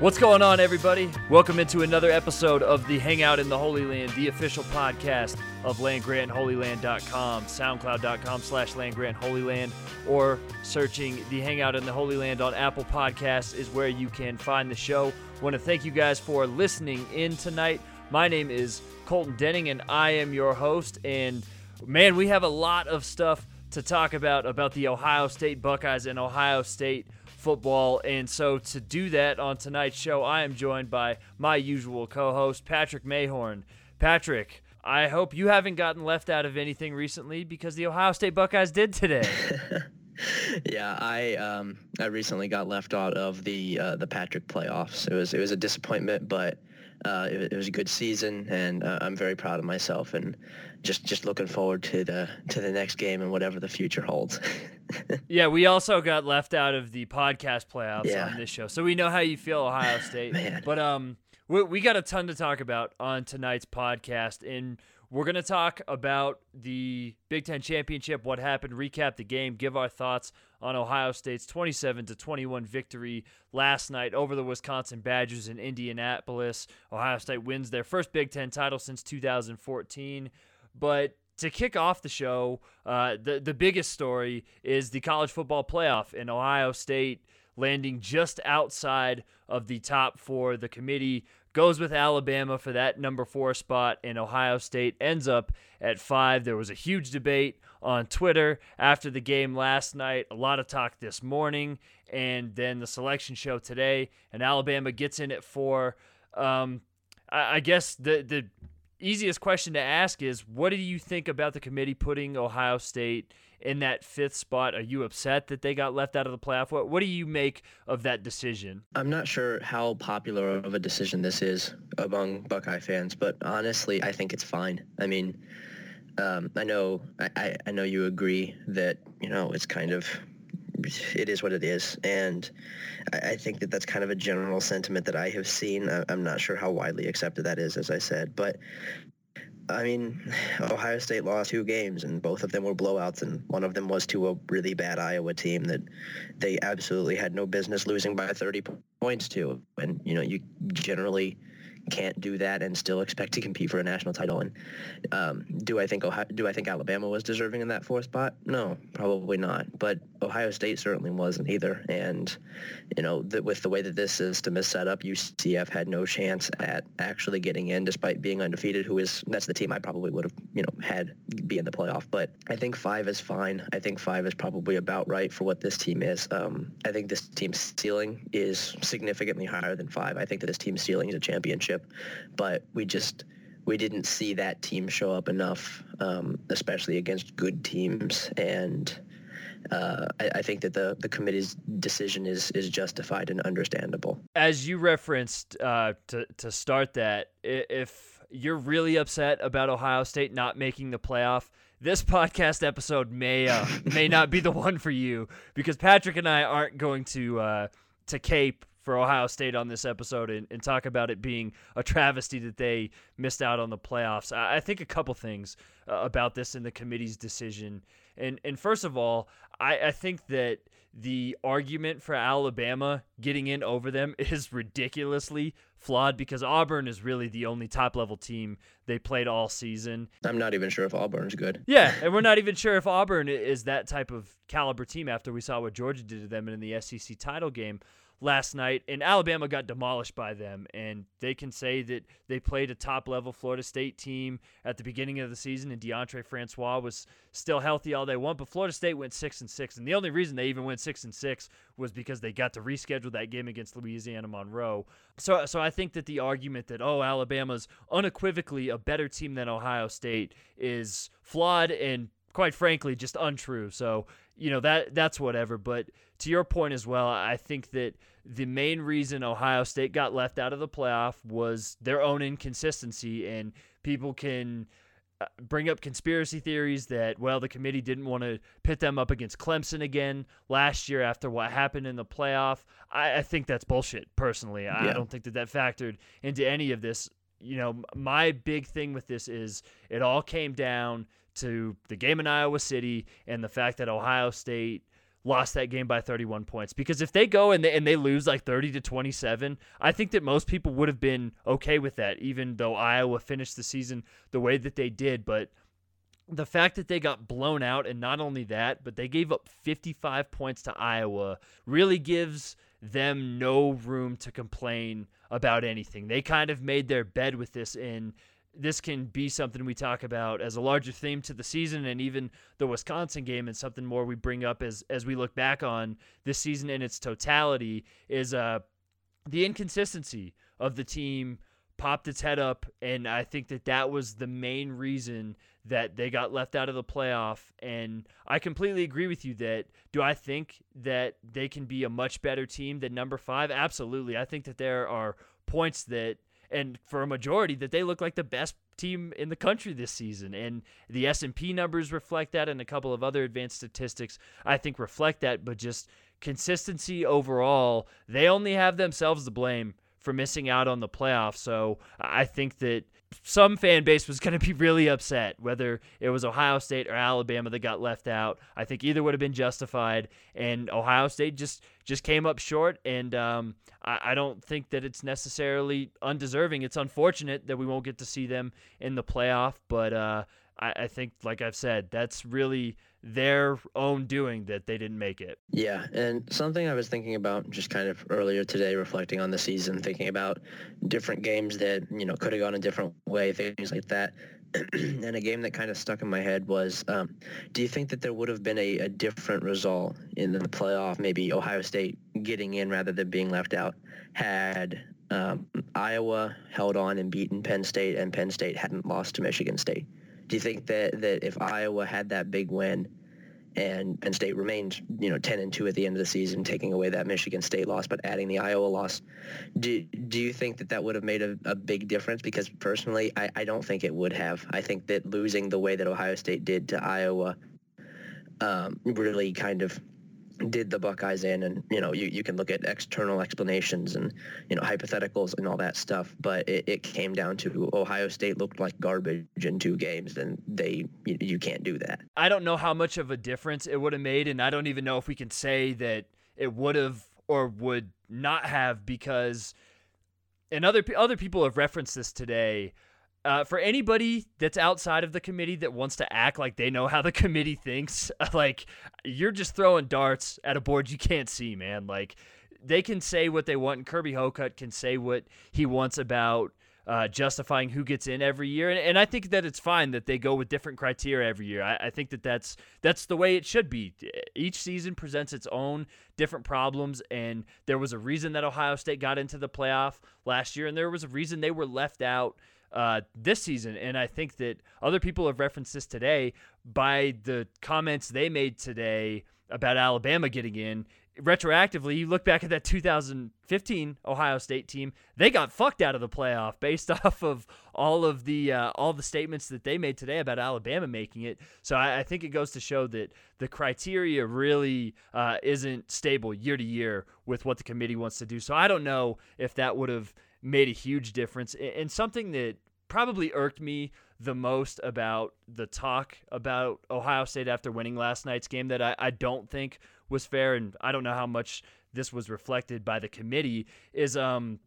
What's going on, everybody? Welcome into another episode of the Hangout in the Holy Land, the official podcast of landgrantholyland.com, soundcloud.com slash landgrantholyland, or searching the Hangout in the Holy Land on Apple Podcasts is where you can find the show. want to thank you guys for listening in tonight. My name is Colton Denning, and I am your host. And man, we have a lot of stuff to talk about about the Ohio State Buckeyes and Ohio State football. And so to do that on tonight's show, I am joined by my usual co host, Patrick Mayhorn. Patrick, I hope you haven't gotten left out of anything recently because the Ohio State Buckeyes did today. yeah, I um, I recently got left out of the uh, the Patrick playoffs. It was it was a disappointment, but uh, it, it, was a good season, and uh, I'm very proud of myself, and just just looking forward to the to the next game and whatever the future holds. yeah, we also got left out of the podcast playoffs yeah. on this show, so we know how you feel, Ohio State. Man. But um, we, we got a ton to talk about on tonight's podcast, and we're going to talk about the Big Ten Championship, what happened, recap the game, give our thoughts on Ohio State's 27 to 21 victory last night over the Wisconsin Badgers in Indianapolis. Ohio State wins their first Big Ten title since 2014. But to kick off the show, uh, the the biggest story is the college football playoff in Ohio State landing just outside of the top four. The committee goes with Alabama for that number four spot, and Ohio State ends up at five. There was a huge debate on Twitter after the game last night, a lot of talk this morning, and then the selection show today, and Alabama gets in at four. Um, I, I guess the the easiest question to ask is, what do you think about the committee putting Ohio State? in that fifth spot. Are you upset that they got left out of the playoff? What What do you make of that decision? I'm not sure how popular of a decision this is among Buckeye fans, but honestly, I think it's fine. I mean, um, I know I, I know you agree that you know it's kind of it is what it is, and I, I think that that's kind of a general sentiment that I have seen. I, I'm not sure how widely accepted that is, as I said, but I mean, Ohio State lost two games, and both of them were blowouts, and one of them was to a really bad Iowa team that they absolutely had no business losing by 30 points to. And, you know, you generally can't do that and still expect to compete for a national title. And um, do I think Ohio, do I think Alabama was deserving in that fourth spot? No, probably not. But Ohio State certainly wasn't either. And you know, the, with the way that this system is set up, UCF had no chance at actually getting in, despite being undefeated. Who is that's the team I probably would have you know had be in the playoff. But I think five is fine. I think five is probably about right for what this team is. Um, I think this team's ceiling is significantly higher than five. I think that this team's ceiling is a championship championship, but we just we didn't see that team show up enough, um, especially against good teams. And uh, I, I, think that the, the committee's decision is is justified and understandable. As you referenced uh, to to start that, if you're really upset about Ohio State not making the playoff, this podcast episode may uh, may not be the one for you because Patrick and I aren't going to uh, to cape for Ohio State on this episode and, and, talk about it being a travesty that they missed out on the playoffs. I, I think a couple things uh, about this in the committee's decision. And, and first of all, I, I think that the argument for Alabama getting in over them is ridiculously flawed because Auburn is really the only top level team they played all season. I'm not even sure if Auburn's good. Yeah, and we're not even sure if Auburn is that type of caliber team after we saw what Georgia did to them in the SEC title game last night, and Alabama got demolished by them. And they can say that they played a top level Florida State team at the beginning of the season, and Deondre Francois was still healthy all they want. But Florida State went six and six, and the only reason they even went six and six was because they got to reschedule that game against Louisiana Monroe. So, so I think that the argument that oh Alabama's unequivocally a better team than Ohio State is flawed and quite frankly just untrue. So you know that that's whatever. But to your point as well, I think that the main reason Ohio State got left out of the playoff was their own inconsistency, and people can uh, bring up conspiracy theories that well the committee didn't want to pit them up against Clemson again last year after what happened in the playoff. I, I think that's bullshit. Personally, yeah. I don't think that that factored into any of this. You know, my big thing with this is it all came down to the game in Iowa City and the fact that Ohio State lost that game by 31 points. Because if they go and they, and they lose like 30 to 27 i think that most people would have been okay with that even though iowa finished the season the way that they did. But the fact that they got blown out and not only that but they gave up 55 points to iowa really gives them no room to complain about anything. They kind of made their bed with this in this can be something we talk about as a larger theme to the season and even the Wisconsin game and something more we bring up as as we look back on this season in its totality is uh the inconsistency of the team popped its head up and I think that that was the main reason that they got left out of the playoff. And I completely agree with you that do I think that they can be a much better team than number 5 absolutely. I think that there are points that and for a majority that they look like the best team in the country this season. And the S&P numbers reflect that and a couple of other advanced statistics I think reflect that. But just consistency overall they only have themselves to blame for missing out on the playoffs. So I think that some fan base was going to be really upset whether it was Ohio State or Alabama that got left out. I think either would have been justified, and Ohio State just just came up short. And um, I, I, don't think that it's necessarily undeserving. It's unfortunate that we won't get to see them in the playoff, but uh, I, I think, like I've said, that's really their own doing that they didn't make it. Yeah, and something I was thinking about just kind of earlier today, reflecting on the season, thinking about different games that you know could have gone a different way, things like that. and a game that kind of stuck in my head was, um, do you think that there would have been a, a different result in the playoff, maybe Ohio State getting in rather than being left out, had um, Iowa held on and beaten Penn State and Penn State hadn't lost to Michigan State? Do you think that, that if Iowa had that big win and Penn State remained, you know, 10 and 2 at the end of the season, taking away that Michigan State loss, but adding the Iowa loss, do, do you think that that would have made a, a big difference? Because personally, I, I don't think it would have. I think that losing the way that Ohio State did to Iowa um, really kind of did the Buckeyes in and you know you, you can look at external explanations and you know hypotheticals and all that stuff but it, it came down to Ohio State looked like garbage in two games and they you, you can't do that. I don't know how much of a difference it would have made and I don't even know if we can say that it would have or would not have because and other other people have referenced this today uh, for anybody that's outside of the committee that wants to act like they know how the committee thinks, like you're just throwing darts at a board you can't see, man. Like they can say what they want, and Kirby Hocutt can say what he wants about uh, justifying who gets in every year, and, and, I think that it's fine that they go with different criteria every year. I, I think that that's that's the way it should be. Each season presents its own different problems, and there was a reason that Ohio State got into the playoff last year, and there was a reason they were left out uh, this season. And I think that other people have referenced this today by the comments they made today about Alabama getting in. Retroactively, you look back at that 2015 Ohio State team; they got fucked out of the playoff based off of all of the uh, all the statements that they made today about Alabama making it. So I, I think it goes to show that the criteria really uh, isn't stable year to year with what the committee wants to do. So I don't know if that would have made a huge difference. And something that probably irked me the most about the talk about Ohio State after winning last night's game that I, I don't think was fair, and I don't know how much this was reflected by the committee, is um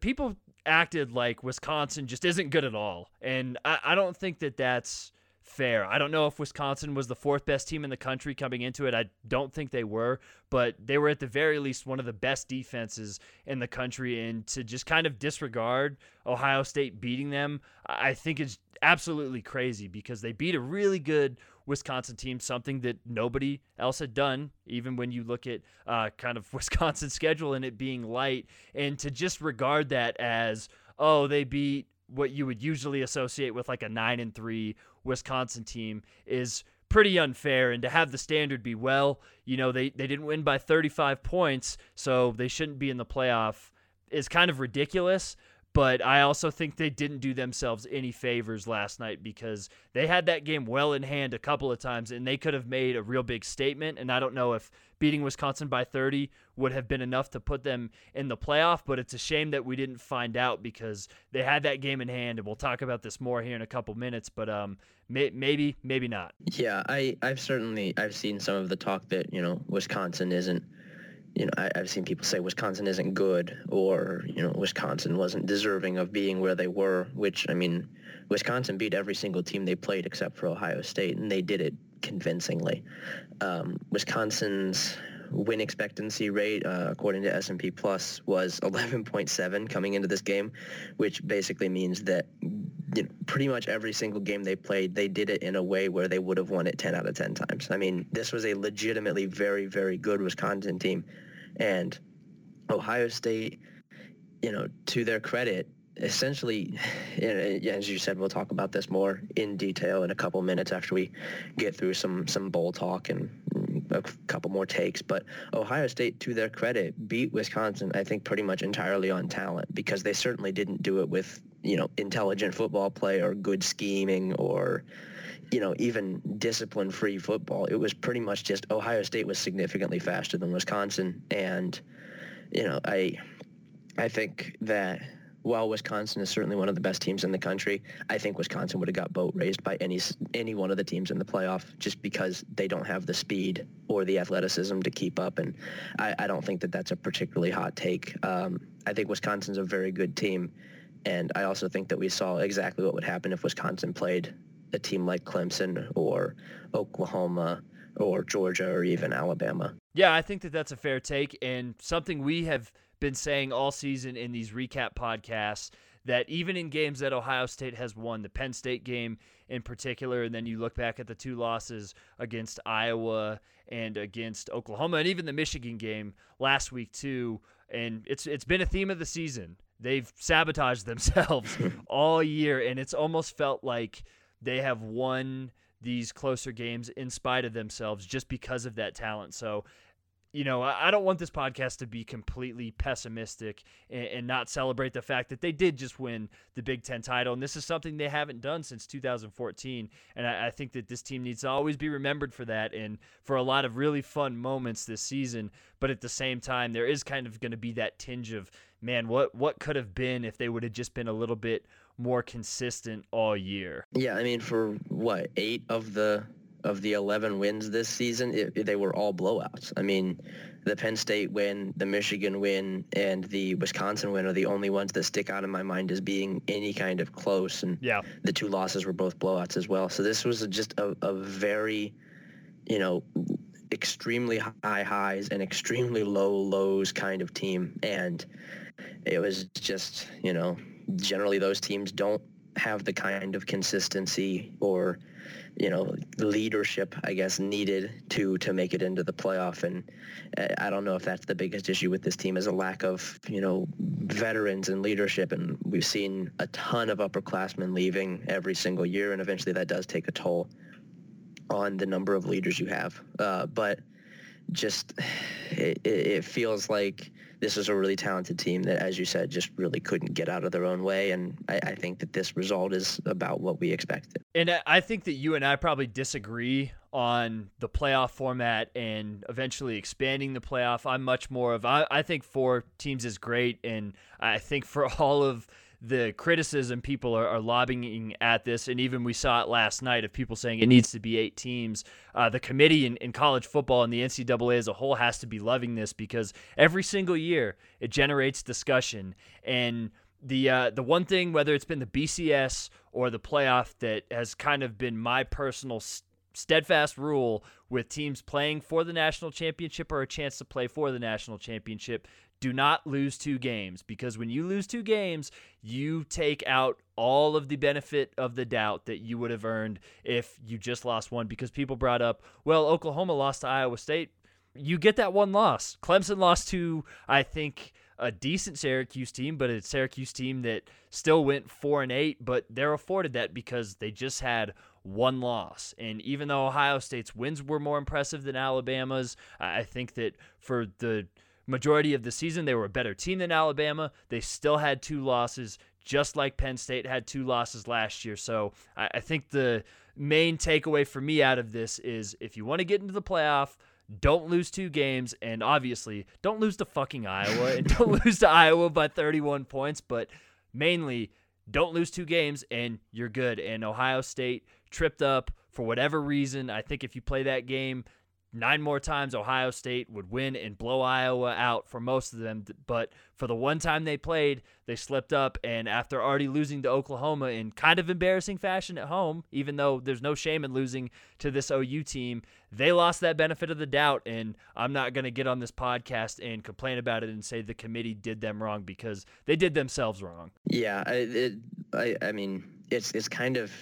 people acted like Wisconsin just isn't good at all. And I, I don't think that that's fair. I don't know if Wisconsin was the fourth best team in the country coming into it. I don't think they were, but they were at the very least one of the best defenses in the country. And to just kind of disregard Ohio State beating them, I think is absolutely crazy because they beat a really good Wisconsin team, something that nobody else had done, even when you look at uh, kind of Wisconsin's schedule and it being light. And to just regard that as, oh, they beat what you would usually associate with like a 9 and 3 Wisconsin team is pretty unfair and to have the standard be well you know they, they didn't win by 35 points so they shouldn't be in the playoff is kind of ridiculous but I also think they didn't do themselves any favors last night because they had that game well in hand a couple of times and they could have made a real big statement. And I don't know if beating Wisconsin by 30 would have been enough to put them in the playoff, but it's a shame that we didn't find out because they had that game in hand. And we'll talk about this more here in a couple minutes, but um, may- maybe, maybe not. Yeah, I, I've certainly I've seen some of the talk that you know Wisconsin isn't you know, I, have seen people say Wisconsin isn't good or, you know, Wisconsin wasn't deserving of being where they were, which, I mean, Wisconsin beat every single team they played except for Ohio State, and they did it convincingly. Um, Wisconsin's win expectancy rate, uh, according to S&P Plus, was 11.7 coming into this game, which basically means that you know, pretty much every single game they played, they did it in a way where they would have won it 10 out of 10 times. I mean, this was a legitimately very, very good Wisconsin team. And Ohio State, you know, to their credit, essentially, as you said, we'll talk about this more in detail in a couple minutes after we get through some some bowl talk and a couple more takes. But Ohio State, to their credit, beat Wisconsin, I think, pretty much entirely on talent because they certainly didn't do it with you know intelligent football play or good scheming or you know even discipline free football. It was pretty much just Ohio State was significantly faster than Wisconsin, and you know I I think that while Wisconsin is certainly one of the best teams in the country, I think Wisconsin would have got boat raised by any any one of the teams in the playoff just because they don't have the speed or the athleticism to keep up. And I, I don't think that that's a particularly hot take. Um, I think Wisconsin's a very good team. And I also think that we saw exactly what would happen if Wisconsin played a team like Clemson or Oklahoma or Georgia or even Alabama. Yeah, I think that that's a fair take and something we have – been saying all season in these recap podcasts that even in games that Ohio State has won, the Penn State game in particular, and then you look back at the two losses against Iowa and against Oklahoma, and even the Michigan game last week too. And it's it's been a theme of the season. They've sabotaged themselves all year, and it's almost felt like they have won these closer games in spite of themselves just because of that talent. So you know, I don't want this podcast to be completely pessimistic and, and, not celebrate the fact that they did just win the Big Ten title. And this is something they haven't done since 2014. And I, I, think that this team needs to always be remembered for that and for a lot of really fun moments this season. But at the same time, there is kind of going to be that tinge of, man, what, what could have been if they would have just been a little bit more consistent all year? Yeah, I mean, for what, eight of the of the 11 wins this season, it, it, they were all blowouts. I mean, the Penn State win, the Michigan win, and the Wisconsin win are the only ones that stick out in my mind as being any kind of close. And yeah. the two losses were both blowouts as well. So this was just a, a very, you know, extremely high highs and extremely low lows kind of team. And it was just, you know, generally those teams don't have the kind of consistency or – you know, leadership, I guess, needed to to make it into the playoff. And uh, I don't know if that's the biggest issue with this team is a lack of, you know, veterans and leadership. And we've seen a ton of upperclassmen leaving every single year, and eventually that does take a toll on the number of leaders you have. Uh, but just it, it feels like this is a really talented team that, as you said, just really couldn't get out of their own way. And I, I, think that this result is about what we expected. And I think that you and I probably disagree on the playoff format and eventually expanding the playoff. I'm much more of, I, I think four teams is great. And I think for all of the criticism people are, are, lobbying at this, and even we saw it last night of people saying it needs to be eight teams. Uh, the committee in, in college football and the NCAA as a whole has to be loving this because every single year it generates discussion. And the uh, the one thing, whether it's been the BCS or the playoff, that has kind of been my personal steadfast rule with teams playing for the national championship or a chance to play for the national championship do not lose two games because when you lose two games, you take out all of the benefit of the doubt that you would have earned if you just lost one. Because people brought up, well, Oklahoma lost to Iowa State. You get that one loss. Clemson lost to, I think, a decent Syracuse team, but a Syracuse team that still went four and eight, but they're afforded that because they just had one loss. And even though Ohio State's wins were more impressive than Alabama's, I think that for the majority of the season, they were a better team than Alabama. They still had two losses, just like Penn State had two losses last year. So I, I think the main takeaway for me out of this is if you want to get into the playoff, don't lose two games, and obviously don't lose to fucking Iowa, and don't lose to Iowa by 31 points, but mainly don't lose two games, and you're good. And Ohio State tripped up for whatever reason. I think if you play that game, nine more times Ohio State would win and blow Iowa out for most of them. But for the one time they played, they slipped up. And after already losing to Oklahoma in kind of embarrassing fashion at home, even though there's no shame in losing to this OU team, they lost that benefit of the doubt. And I'm not going to get on this podcast and complain about it and say the committee did them wrong because they did themselves wrong. Yeah, I, it, I, I mean, it's it's kind of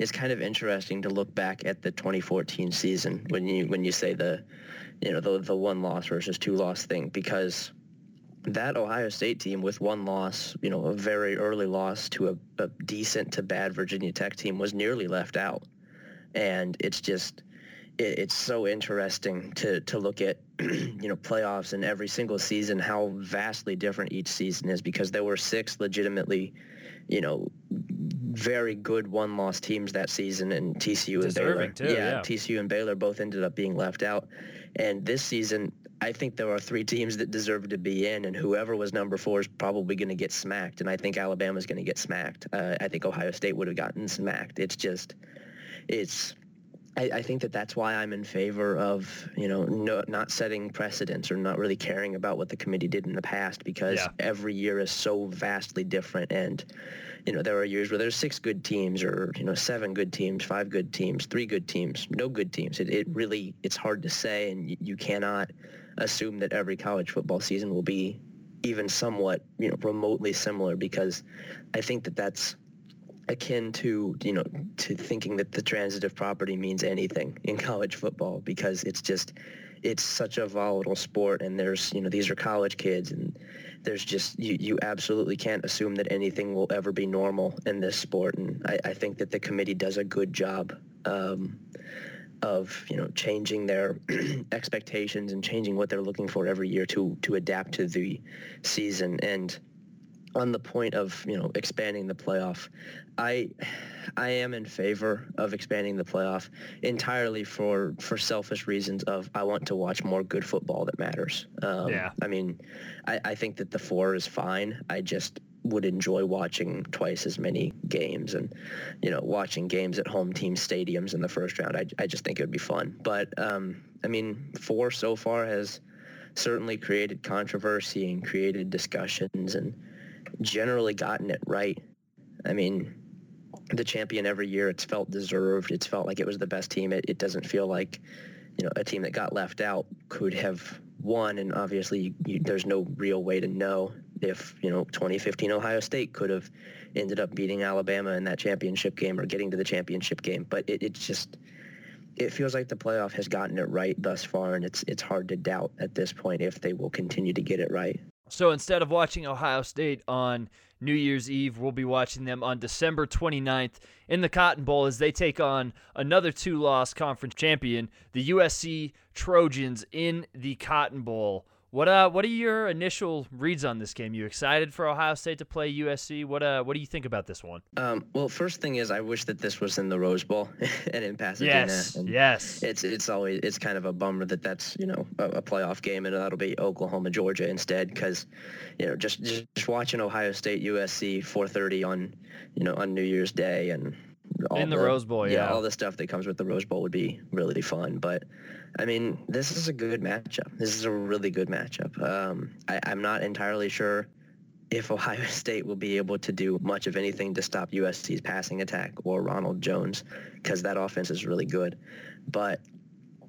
it's kind of interesting to look back at the 2014 season when you when you say the you know the the one loss versus two loss thing because that Ohio State team with one loss, you know, a very early loss to a, a decent to bad Virginia Tech team was nearly left out. And it's just it, it's so interesting to to look at you know playoffs and every single season how vastly different each season is because there were six legitimately you know very good one-loss teams that season, and TCU and Baylor. Too, yeah, yeah, TCU and Baylor both ended up being left out. And this season, I think there are three teams that deserve to be in, and whoever was number four is probably going to get smacked. And I think Alabama's going to get smacked. Uh, I think Ohio State would have gotten smacked. It's just, it's. I, I, think that that's why I'm in favor of you know no, not setting precedents or not really caring about what the committee did in the past because yeah. every year is so vastly different and you know, there are years where there's six good teams or, you know, seven good teams, five good teams, three good teams, no good teams. It, it really, it's hard to say and you, you cannot assume that every college football season will be even somewhat, you know, remotely similar because I think that that's akin to, you know, to thinking that the transitive property means anything in college football because it's just, it's such a volatile sport and there's, you know, these are college kids and there's just you, you absolutely can't assume that anything will ever be normal in this sport. And I, I think that the committee does a good job um, of you know changing their expectations and changing what they're looking for every year to to adapt to the season. And on the point of you know expanding the playoff, I I am in favor of expanding the playoff entirely for for selfish reasons of I want to watch more good football that matters. Um, yeah. I mean, I, I think that the four is fine. I just would enjoy watching twice as many games and you know watching games at home team stadiums in the first round. I, I just think it would be fun. But um, I mean, four so far has certainly created controversy and created discussions and generally gotten it right. I mean, the champion every year, it's felt deserved. It's felt like it was the best team. It, it doesn't feel like, you know, a team that got left out could have won. And obviously, you, there's no real way to know if, you know, 2015 Ohio State could have ended up beating Alabama in that championship game or getting to the championship game. But it, it's just, it feels like the playoff has gotten it right thus far, and it's it's hard to doubt at this point if they will continue to get it right. So instead of watching Ohio State on New Year's Eve, we'll be watching them on December 29th in the Cotton Bowl as they take on another two loss conference champion, the USC Trojans, in the Cotton Bowl. What uh what are your initial reads on this game? You excited for Ohio State to play USC? What uh what do you think about this one? Um, well, first thing is I wish that this was in the Rose Bowl and in Pasadena. Yes, and yes. It's it's always it's kind of a bummer that that's you know a, a playoff game and that'll be Oklahoma Georgia instead because you know just just watching Ohio State USC 4:30 on you know on New Year's Day and in the, the, Rose Bowl, yeah. yeah, all the stuff that comes with the Rose Bowl would be really fun. But I mean, this is a good matchup. This is a really good matchup. Um, I, I'm not entirely sure if Ohio State will be able to do much of anything to stop USC's passing attack or Ronald Jones because that offense is really good. But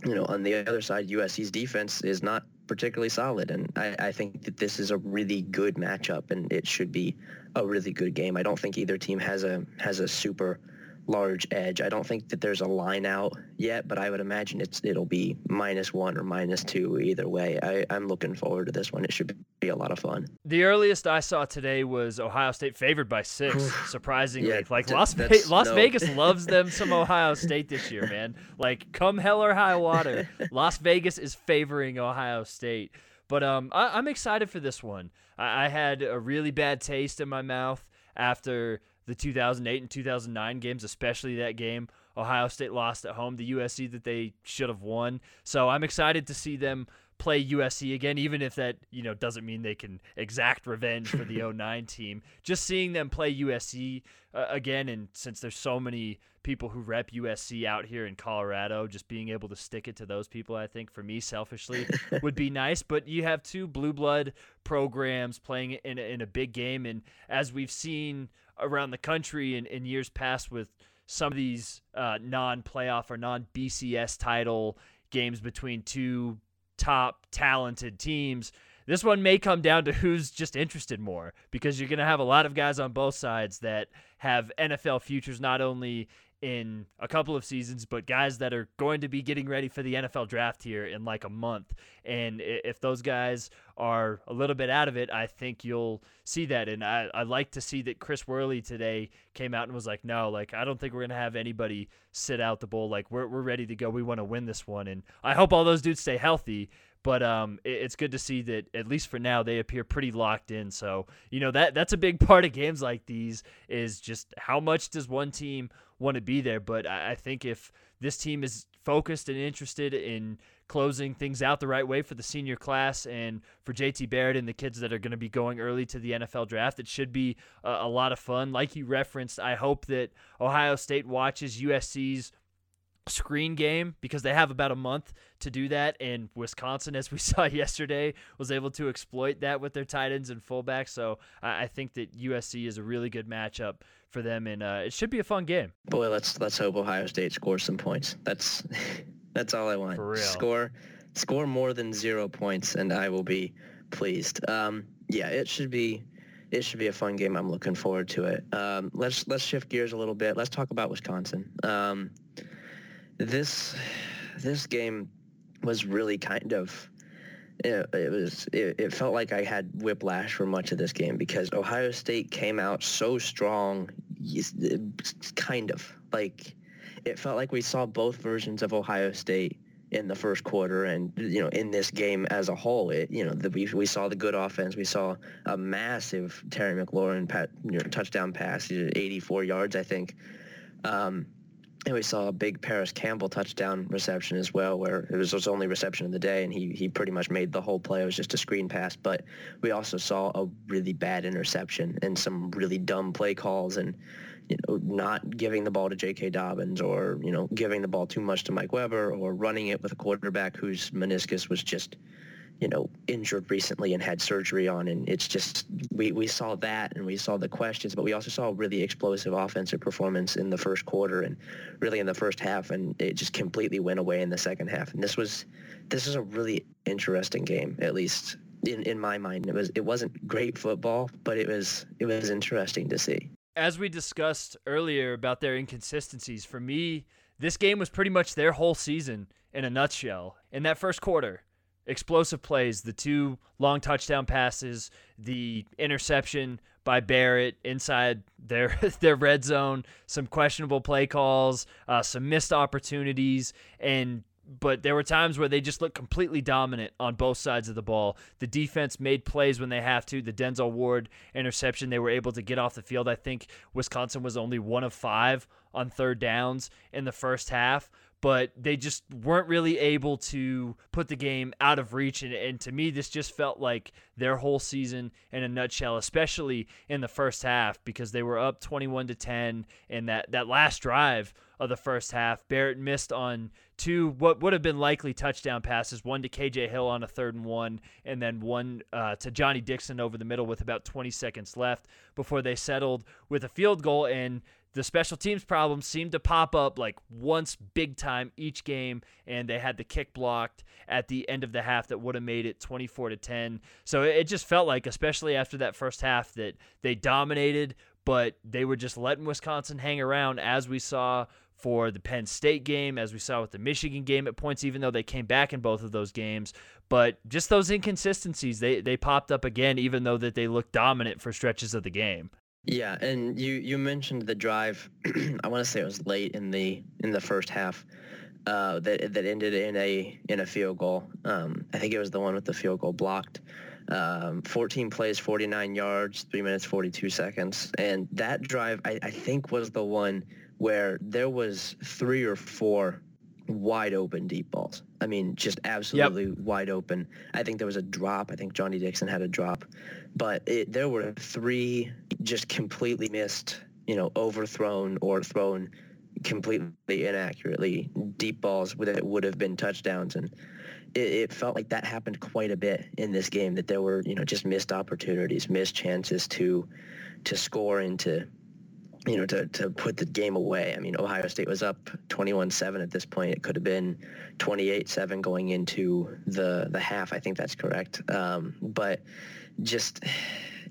you know, on the other side, USC's defense is not particularly solid, and I, I think that this is a really good matchup, and it should be a really good game. I don't think either team has a has a super large edge. I don't think that there's a line out yet, but I would imagine it's it'll be minus one or minus two either way. I, I'm looking forward to this one. It should be a lot of fun. The earliest I saw today was Ohio State favored by six. surprisingly, yeah, like Las, Ve- Las no. Vegas loves them some Ohio State this year, man. Like come hell or high water, Las Vegas is favoring Ohio State. But um, I, am excited for this one. I, I had a really bad taste in my mouth after the 2008 and 2009 games, especially that game. Ohio State lost at home to USC that they should have won. So I'm excited to see them play USC again, even if that you know doesn't mean they can exact revenge for the 09 team. Just seeing them play USC uh, again, and since there's so many people who rep USC out here in Colorado, just being able to stick it to those people, I think for me selfishly would be nice. But you have two blue blood programs playing in a, in a big game, and as we've seen around the country in, in years past with some of these uh, non-playoff or non-BCS title games between two top talented teams. This one may come down to who's just interested more because you're going to have a lot of guys on both sides that have NFL futures not only in a couple of seasons, but guys that are going to be getting ready for the NFL draft here in like a month. And if those guys are a little bit out of it, I think you'll see that. And I, I like to see that Chris Worley today came out and was like, no, like, I don't think we're going to have anybody sit out the bowl. Like, we're, we're ready to go. We want to win this one. And I hope all those dudes stay healthy. But um, it's good to see that at least for now they appear pretty locked in. So you know that that's a big part of games like these is just how much does one team want to be there. But I, I think if this team is focused and interested in closing things out the right way for the senior class and for JT Barrett and the kids that are going to be going early to the NFL draft. It should be a, a, lot of fun. Like you referenced, I hope that Ohio State watches USC's screen game because they have about a month to do that and wisconsin as we saw yesterday was able to exploit that with their tight ends and fullbacks so i, think that usc is a really good matchup for them and uh, it should be a fun game boy let's let's hope ohio state scores some points that's that's all i want for real. score score more than zero points and i will be pleased um, yeah it should be it should be a fun game. I'm looking forward to it. Um, let's let's shift gears a little bit. Let's talk about Wisconsin. Um, this this game was really kind of it, it was it, it, felt like I had whiplash for much of this game because Ohio State came out so strong kind of. Like it felt like we saw both versions of Ohio State in the first quarter and you know in this game as a whole. It you know the, we, we saw the good offense. We saw a massive Terry McLaurin pat, you know, touchdown pass 84 yards I think. Um, and we saw a big Parris Campbell touchdown reception as well, where it was his only reception of the day, and he, he pretty much made the whole play. It was just a screen pass. But we also saw a really bad interception and some really dumb play calls and, you know, not giving the ball to J.K. Dobbins or, you know, giving the ball too much to Mike Weber or running it with a quarterback whose meniscus was just – you know, injured recently and had surgery on. And it's just, we, we saw that and we saw the questions, but we also saw really explosive offensive performance in the first quarter and really in the first half. And it just completely went away in the second half. And this was, this is a really interesting game, at least in, in my mind. It was, it wasn't great football, but it was, it was interesting to see. As we discussed earlier about their inconsistencies, for me, this game was pretty much their whole season in a nutshell. In that first quarter, explosive plays, the two long touchdown passes, the interception by Barrett inside their their red zone, some questionable play calls, uh, some missed opportunities, and but there were times where they just looked completely dominant on both sides of the ball. The defense made plays when they have to. The Denzel Ward interception, they were able to get off the field. I think Wisconsin was only one of five on third downs in the first half, but they just weren't really able to put the game out of reach. And, and, to me, this just felt like their whole season in a nutshell, especially in the first half, because they were up 21 to 10 in that, that last drive of the first half. Barrett missed on two what would have been likely touchdown passes one to KJ Hill on a third and one, and then one uh, to Johnny Dixon over the middle with about 20 seconds left before they settled with a field goal. And the special teams problems seemed to pop up like once big time each game and they had the kick blocked at the end of the half that would have made it 24 to 10 so it just felt like especially after that first half that they dominated but they were just letting wisconsin hang around as we saw for the penn state game as we saw with the michigan game at points even though they came back in both of those games. But just those inconsistencies they, they popped up again even though that they looked dominant for stretches of the game yeah, and you you mentioned the drive. I want to say it was late in the in the first half. uh, that that ended in a in a field goal. Um, I think it was the one with the field goal blocked. Um, 14 plays, 49 yards, three minutes, 42 seconds, and that drive I, I think was the one where there was three or four wide open deep balls. I mean, just absolutely yep. wide open. I think there was a drop. I think Johnny Dixon had a drop, but it, there were three just completely missed, you know, overthrown or thrown completely inaccurately deep balls that would have been touchdowns and it, it, felt like that happened quite a bit in this game that there were you know just missed opportunities missed chances to to score and to you know to, to put the game away. I mean ohio state was up 21-7 at this point. It could have been 28-7 going into the the half. I think that's correct. Um, but just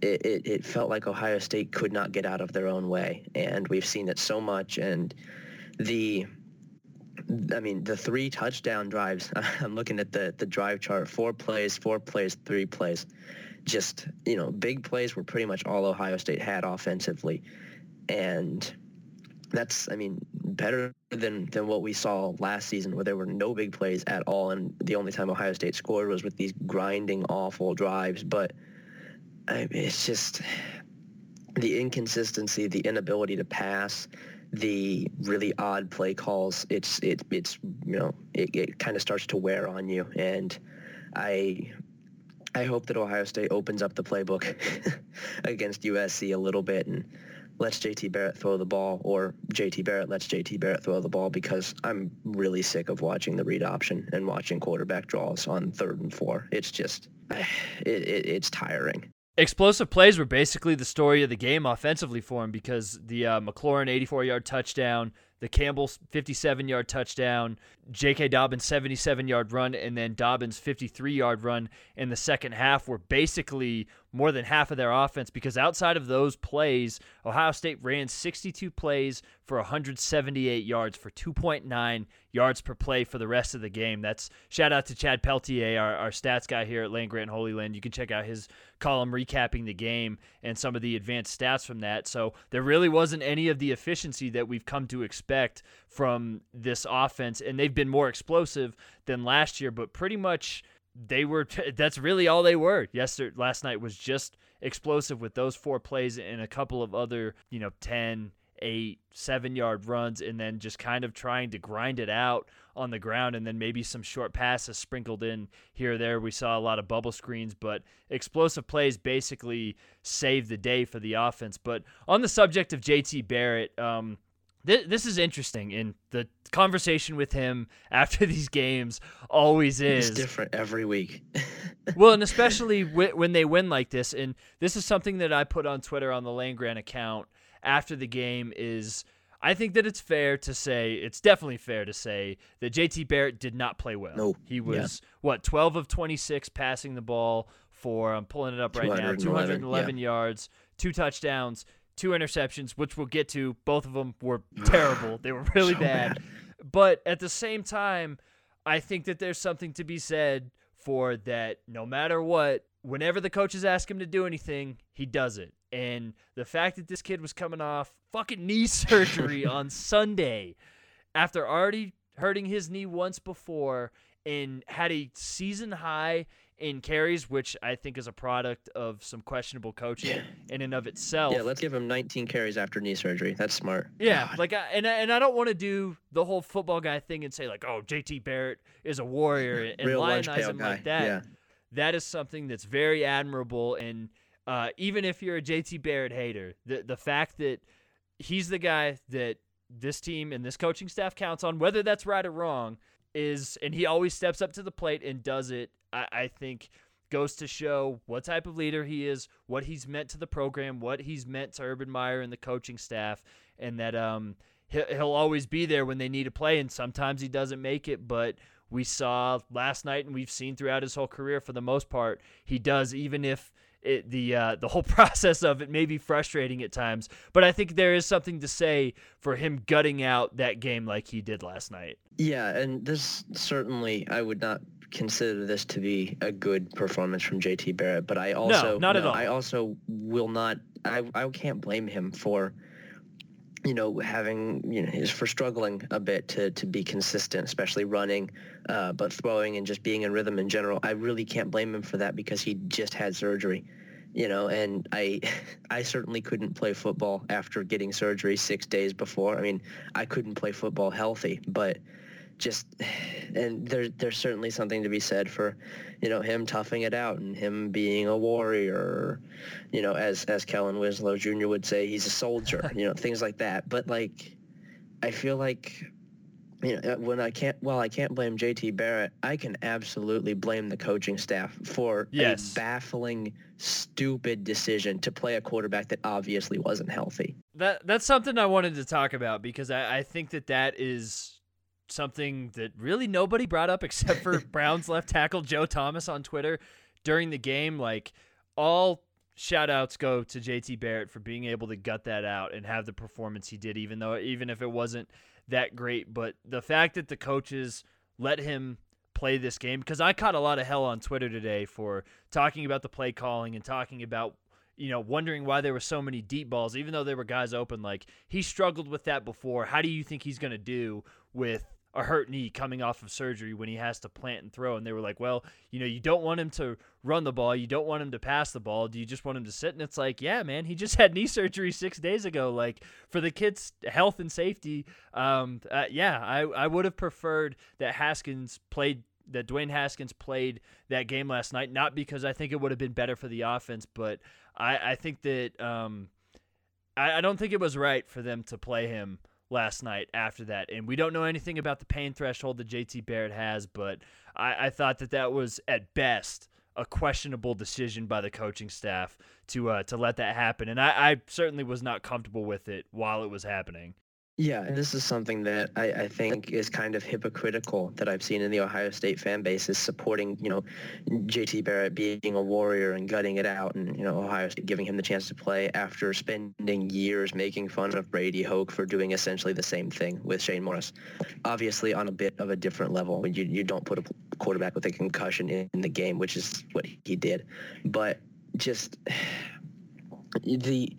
it, it, it felt like ohio state could not get out of their own way. And we've seen it so much. And the I mean, the three touchdown drives, I'm looking at the, the drive chart, four plays, four plays, three plays. Just, you know, big plays were pretty much all Ohio State had offensively. And that's, I mean, better than, than what we saw last season where there were no big plays at all. And the only time Ohio State scored was with these grinding, awful drives. But I mean, it's just the inconsistency, the inability to pass, the really odd play calls, it's it it's you know it, it kind of starts to wear on you, and I I hope that Ohio State opens up the playbook against USC a little bit and lets JT Barrett throw the ball, or JT Barrett lets JT Barrett throw the ball because I'm really sick of watching the read option and watching quarterback draws on third and four. It's just it, it, it's tiring. Explosive plays were basically the story of the game offensively for him because the uh, McLaurin 84 yard touchdown, the Campbell 57 yard touchdown, J.K. Dobbins 77 yard run, and then Dobbins 53 yard run in the second half were basically more than half of their offense because outside of those plays, Ohio State ran 62 plays for 178 yards for 2.9 yards per play for the rest of the game. That's shout out to Chad Peltier, our, our stats guy here at Land Grant Holy Land. You can check out his column recapping the game and some of the advanced stats from that. So there really wasn't any of the efficiency that we've come to expect from this offense, and they've been more explosive than last year, but pretty much they were that's really all they were. Yesterday last night was just explosive with those four plays and a couple of other you know 10 8 7 yard runs and then just kind of trying to grind it out on the ground and then maybe some short passes sprinkled in here or there. We saw a lot of bubble screens but explosive plays basically saved the day for the offense. But on the subject of JT Barrett um, this, this is interesting, and the conversation with him after these games always is it's different every week. well, and especially when they win like this, and this is something that I put on Twitter on the Land Grant account after the game is. I think that it's fair to say, it's definitely fair to say that JT Barrett did not play well. No. He was, yeah. what, 12 of 26 passing the ball for, I'm pulling it up right now, 211 yeah. yards, two touchdowns, two interceptions, which we'll get to. Both of them were oh, terrible. They were really so bad. bad. But at the same time, I think that there's something to be said for that no matter what, whenever the coaches ask him to do anything, he does it. And the fact that this kid was coming off fucking knee surgery on Sunday after already hurting his knee once before and had a season high in carries, which I think is a product of some questionable coaching in and of itself. Yeah, let's give him 19 carries after knee surgery. That's smart. Yeah, God. like, I, and and I don't want to do the whole football guy thing and say like, oh, JT Barrett is a warrior and Real lionize him guy. like that. Yeah. That is something that's very admirable, and uh, even if you're a JT Barrett hater, the the fact that he's the guy that this team and this coaching staff counts on, whether that's right or wrong, is and he always steps up to the plate and does it. I, I think goes to show what type of leader he is, what he's meant to the program, what he's meant to Urban Meyer and the coaching staff, and that um he'll, he'll always be there when they need to play. And sometimes he doesn't make it, but we saw last night and we've seen throughout his whole career for the most part he does, even if it, the uh, the whole process of it may be frustrating at times, but I think there is something to say for him gutting out that game like he did last night. Yeah, and this certainly I would not consider this to be a good performance from JT Barrett, but I also no, not no, at all. I also will not I I can't blame him for you know, having, you know, is for struggling a bit to, to be consistent, especially running, uh, but throwing and just being in rhythm in general. I really can't blame him for that because he just had surgery, you know, and I, I certainly couldn't play football after getting surgery six days before. I mean, I couldn't play football healthy, but just and there there's certainly something to be said for you know him toughing it out and him being a warrior you know as as Kellen Winslow Jr. would say he's a soldier you know things like that but like I feel like you know when I can't well I can't blame JT Barrett I can absolutely blame the coaching staff for yes. a baffling stupid decision to play a quarterback that obviously wasn't healthy that that's something I wanted to talk about because I, I think that that is something that really nobody brought up except for Browns left tackle Joe Thomas on Twitter during the game. Like all shout outs go to JT Barrett for being able to gut that out and have the performance he did, even though even if it wasn't that great. But the fact that the coaches let him play this game, because I caught a lot of hell on Twitter today for talking about the play calling and talking about you know, wondering why there were so many deep balls, even though there were guys open. Like he struggled with that before. How do you think he's going to do with a hurt knee coming off of surgery when he has to plant and throw. And they were like, well, you know, you don't want him to run the ball. You don't want him to pass the ball. Do you just want him to sit? And it's like, yeah, man, he just had knee surgery six days ago. Like for the kid's health and safety, um, uh, yeah, I, I would have preferred that Haskins played that Dwayne Haskins played that game last night, not because I think it would have been better for the offense, but I, I think that um, I, I don't think it was right for them to play him last night after that. And we don't know anything about the pain threshold that JT Barrett has, but I, I thought that that was at best a questionable decision by the coaching staff to uh, to let that happen. And I, I certainly was not comfortable with it while it was happening. Yeah, this is something that I, I, think is kind of hypocritical that I've seen in the Ohio State fan base is supporting, you know, JT Barrett being a warrior and gutting it out and, you know, Ohio State giving him the chance to play after spending years making fun of Brady Hoke for doing essentially the same thing with Shane Morris. Obviously on a bit of a different level. You, you don't put a quarterback with a concussion in, in the game, which is what he did. But just the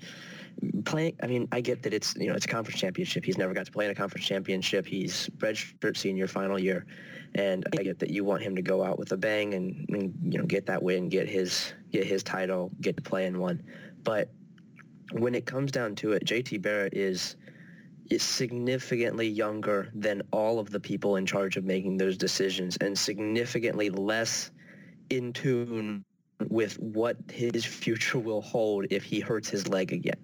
playing i mean i get that it's you know it's a conference championship. He's never got to play in a conference championship. He's redshirt senior final year. And i get that you want him to go out with a bang and, and you know get that win get his get his title get to play in one. But when it comes down to it jt barrett is is significantly younger than all of the people in charge of making those decisions and significantly less in tune with what his future will hold if he hurts his leg again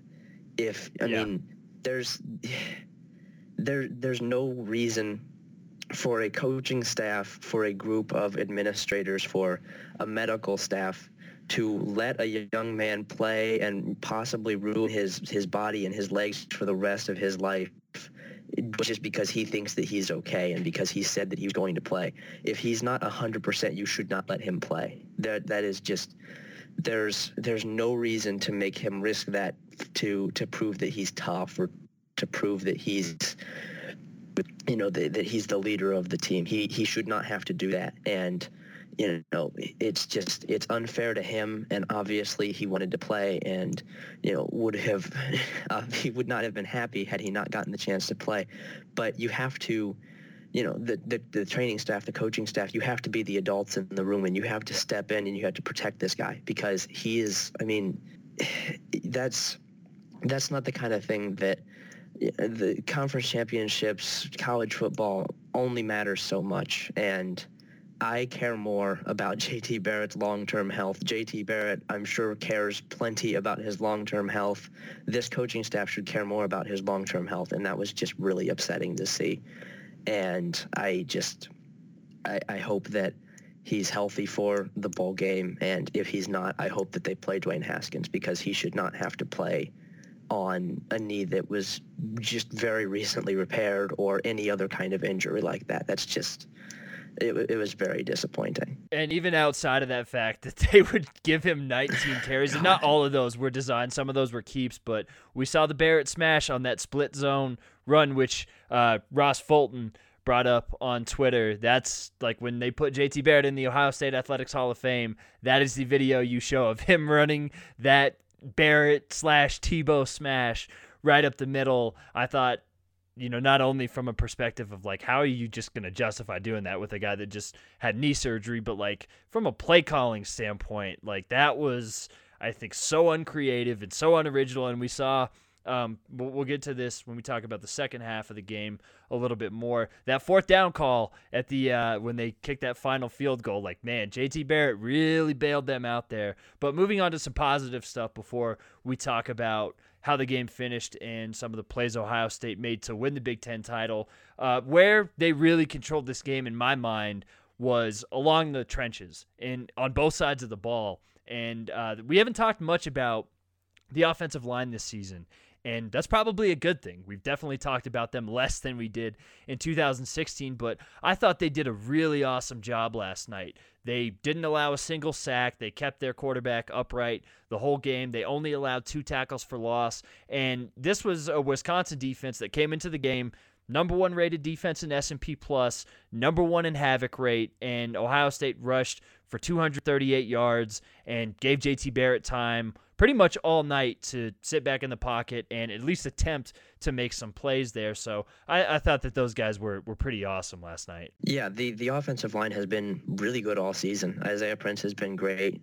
if I yeah. mean there's there there's no reason for a coaching staff, for a group of administrators, for a medical staff to let a young man play and possibly ruin his his body and his legs for the rest of his life just because he thinks that he's okay and because he said that he was going to play. If he's not 100%, you should not let him play. That that is just there's there's no reason to make him risk that to to prove that he's tough or to prove that he's you know that, that he's the leader of the team. He he should not have to do that. And you know it's just it's unfair to him. And obviously he wanted to play and you know would have uh, he would not have been happy had he not gotten the chance to play. But you have to you know the, the, the training staff the coaching staff you have to be the adults in the room and you have to step in and you have to protect this guy because he is i mean that's that's not the kind of thing that the conference championships college football only matters so much and I care more about JT Barrett's long-term health. JT Barrett, I'm sure, cares plenty about his long-term health. This coaching staff should care more about his long-term health, and that was just really upsetting to see and I just I, I hope that he's healthy for the bowl game, and if he's not, I hope that they play Dwayne Haskins because he should not have to play on a knee that was just very recently repaired or any other kind of injury like that. That's just it, it was very disappointing. And even outside of that fact that they would give him 19 carries, and not all of those were designed, some of those were keeps, but we saw the Barrett smash on that split zone run, which uh, Ross Fulton brought up on Twitter. That's like when they put JT Barrett in the Ohio State Athletics Hall of Fame. That is the video you show of him running that Barrett slash Tebow smash right up the middle. I thought you know, not only from a perspective of like, how are you just going to justify doing that with a guy that just had knee surgery, but like from a play calling standpoint, like that was, I think, so uncreative and so unoriginal. And we saw, um, we'll, we'll get to this when we talk about the second half of the game a little bit more. That fourth down call at the uh, when they kicked that final field goal, like man, JT Barrett really bailed them out there. But moving on to some positive stuff before we talk about how the game finished and some of the plays Ohio State made to win the Big Ten title. Uh, where they really controlled this game, in my mind, was along the trenches and on both sides of the ball. And uh, we haven't talked much about the offensive line this season. And that's probably a good thing. We've definitely talked about them less than we did in 2016, but I thought they did a really awesome job last night. They didn't allow a single sack. They kept their quarterback upright the whole game. They only allowed two tackles for loss. And this was a Wisconsin defense that came into the game number one rated defense in S&P Plus, number one in havoc rate, and Ohio State rushed for 238 yards and gave JT Barrett time pretty much all night to sit back in the pocket and at least attempt to make some plays there. So I, I thought that those guys were, were pretty awesome last night. Yeah, the, the offensive line has been really good all season. Isaiah Prince has been great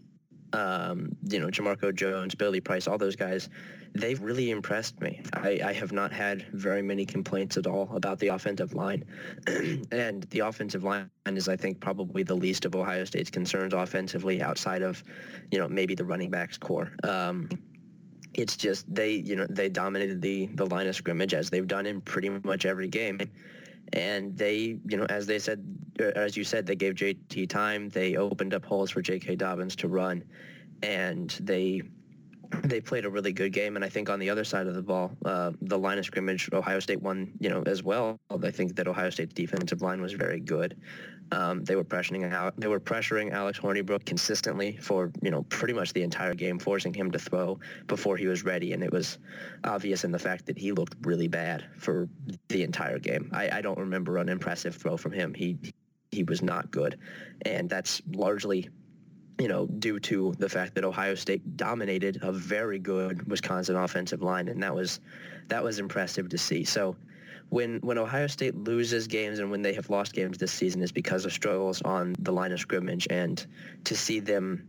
um, you know, Jamarco Jones, Billy Price, all those guys, they've really impressed me. I, I have not had very many complaints at all about the offensive line. and the offensive line is, I think, probably the least of Ohio State's concerns offensively outside of, you know, maybe the running backs corps. Um, it's just they, you know, they dominated the, the line of scrimmage as they've done in pretty much every game and they, you know, as they said, uh, as you said, they gave JT time. They opened up holes for J.K. Dobbins to run, and they they played a really good game. And I think on the other side of the ball, uh, the line of scrimmage, Ohio State won, you know, as well. I think that Ohio State's defensive line was very good. Um, they were pressuring out. They were pressuring Alex Hornibrook consistently for you know pretty much the entire game, forcing him to throw before he was ready, and it was obvious in the fact that he looked really bad for the entire game. I, I don't remember an impressive throw from him. He he was not good, and that's largely you know, due to the fact that Ohio State dominated a very good Wisconsin offensive line, and that was that was impressive to see. So when when Ohio State loses games and when they have lost games this season is because of struggles on the line of scrimmage and to see them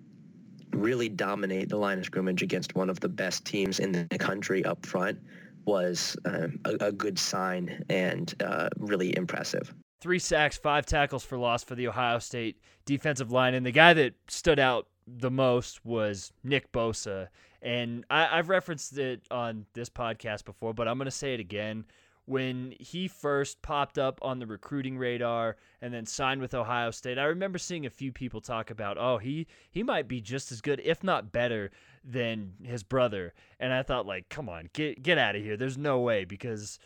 really dominate the line of scrimmage against one of the best teams in the country up front was uh, a, a, good sign and uh, really impressive. Three sacks, five tackles for loss for the Ohio State defensive line, and the guy that stood out the most was Nick Bosa. And I, have referenced it on this podcast before, but I'm going to say it again when he first popped up on the recruiting radar and then signed with Ohio State. I remember seeing a few people talk about, "Oh, he he might be just as good, if not better, than his brother." And I thought like, "Come on, get get out of here. There's no way because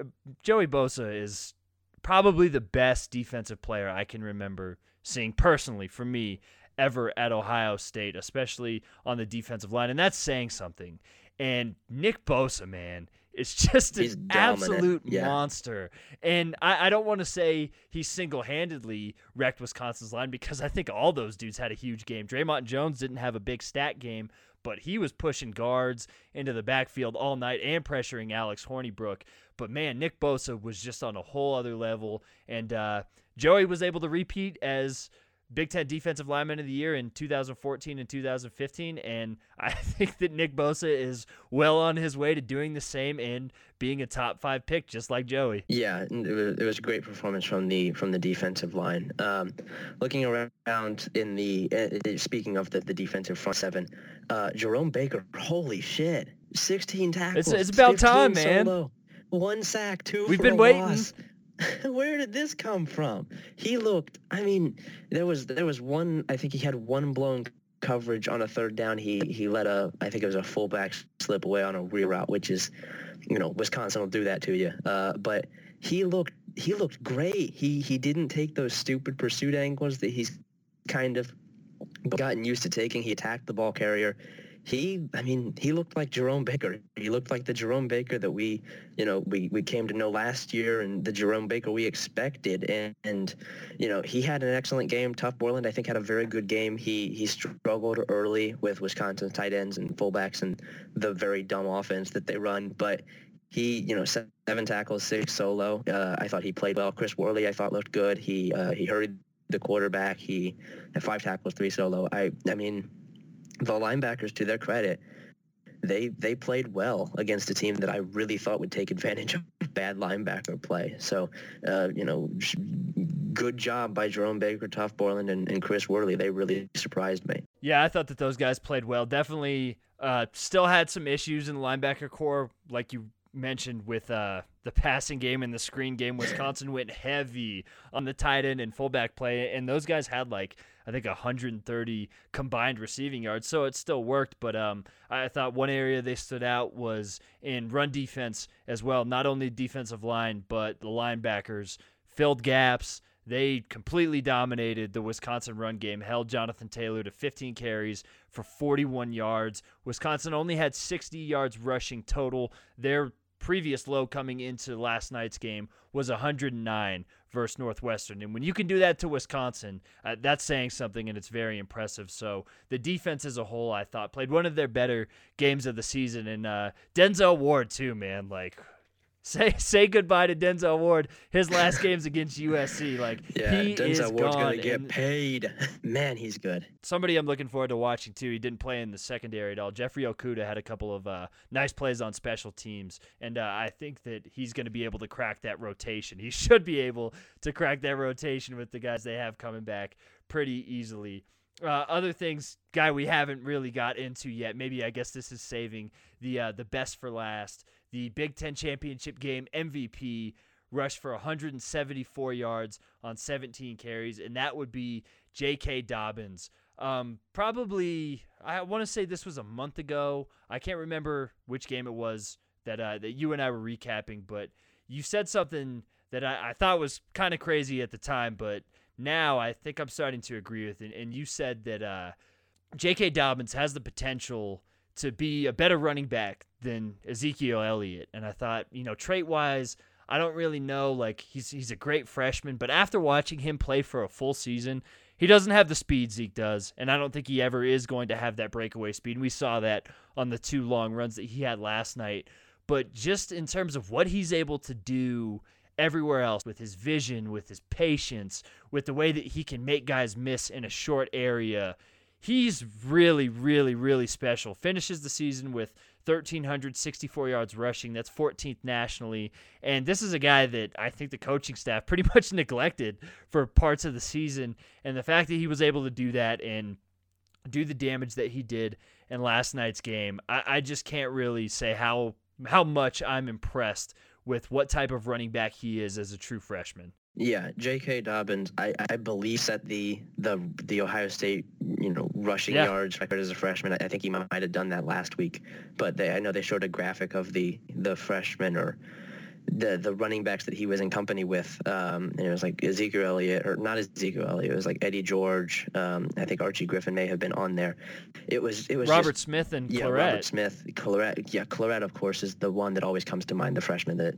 uh, Joey Bosa is probably the best defensive player I can remember seeing personally for me ever at Ohio State, especially on the defensive line, and that's saying something. And Nick Bosa, man, is just he's an dominant. absolute yeah. monster. And I, I don't want to say he single handedly wrecked Wisconsin's line because I think all those dudes had a huge game. Dre'Mont Jones didn't have a big stat game, but he was pushing guards into the backfield all night and pressuring Alex Hornibrook. But man, Nick Bosa was just on a whole other level. And uh, Joey was able to repeat as Big Ten Defensive Lineman of the Year in 2014 and 2015, and I think that Nick Bosa is well on his way to doing the same and being a top five pick, just like Joey. Yeah, it was, it was a great performance from the from the defensive line. Um, looking around in the uh, speaking of the, the defensive front seven, uh, Jerome Baker, holy shit, 16 tackles. It's, it's about time, man. Solo, one sack, two. We've been waiting. Loss. Where did this come from? He looked. I mean, there was there was one. I think he had one blown coverage on a third down. He he let a. I think it was a fullback slip away on a reroute, which is, you know, Wisconsin will do that to you. Uh, but he looked he looked great. He he didn't take those stupid pursuit angles that he's kind of gotten used to taking. He attacked the ball carrier. He, I mean, he looked like Jerome Baker. He looked like the Jerome Baker that we, you know, we, we came to know last year and the Jerome Baker we expected. And, and, you know, he had an excellent game. Tuf Borland, I think, had a very good game. He, he struggled early with Wisconsin's tight ends and fullbacks and the very dumb offense that they run. But he, you know, seven tackles, six solo. Uh, I thought he played well. Chris Worley, I thought looked good. He, uh, he hurried the quarterback. He had five tackles, three solo. I, I mean, the linebackers, to their credit, they they played well against a team that I really thought would take advantage of bad linebacker play. So, uh, you know, good job by Jerome Baker, Tuf Borland, and, and Chris Worley. They really surprised me. Yeah, I thought that those guys played well. Definitely, uh, still had some issues in the linebacker corps, like you mentioned with uh, the passing game and the screen game. Wisconsin went heavy on the tight end and fullback play, and those guys had like I think 130 combined receiving yards, so it still worked. But um, I thought one area they stood out was in run defense as well. Not only defensive line, but the linebackers filled gaps. They completely dominated the Wisconsin run game, held Jonathan Taylor to 15 carries for 41 yards. Wisconsin only had 60 yards rushing total. Their previous low coming into last night's game was 109 versus Northwestern. And when you can do that to Wisconsin, uh, that's saying something, and it's very impressive. So the defense as a whole, I thought, played one of their better games of the season. And uh, Denzel Ward, too, man. Like, say say goodbye to Denzel Ward. His last game's against USC. Like yeah, he Denzel is Ward's gone. gonna get paid. Man, he's good. Somebody I'm looking forward to watching too. He didn't play in the secondary at all. Jeffrey Okudah had a couple of uh, nice plays on special teams, and uh, I think that he's going to be able to crack that rotation. He should be able to crack that rotation with the guys they have coming back pretty easily. Uh, other things, guy, we haven't really got into yet. Maybe I guess this is saving the uh, the best for last the Big Ten championship game MVP, rushed for 174 yards on 17 carries, and that would be J.K. Dobbins. Um, probably, I want to say this was a month ago. I can't remember which game it was that uh, that you and I were recapping, but you said something that I, I thought was kind of crazy at the time, but now I think I'm starting to agree with it. And you said that uh, J.K. Dobbins has the potential to be a better running back than Ezekiel Elliott. And I thought, you know, trait wise, I don't really know. Like he's he's a great freshman, but after watching him play for a full season, he doesn't have the speed Zeke does, and I don't think he ever is going to have that breakaway speed. And we saw that on the two long runs that he had last night. But just in terms of what he's able to do everywhere else with his vision, with his patience, with the way that he can make guys miss in a short area, he's really, really, really special. Finishes the season with 1,364 yards rushing. That's 14th nationally. And this is a guy that I think the coaching staff pretty much neglected for parts of the season. And the fact that he was able to do that and do the damage that he did in last night's game, I, I just can't really say how how much I'm impressed with what type of running back he is as a true freshman. Yeah, J.K. Dobbins, I, I believe set the the the Ohio State you know rushing yeah. yards record as a freshman. I, think he might have done that last week, but they, I know they showed a graphic of the the freshman or the the running backs that he was in company with. Um, and it was like Ezekiel Elliott or not Ezekiel Elliott. It was like Eddie George. Um, I think Archie Griffin may have been on there. It was it was Robert just, Smith and yeah Clarett. Robert Smith Clarett. Yeah, Clarett of course is the one that always comes to mind. The freshman that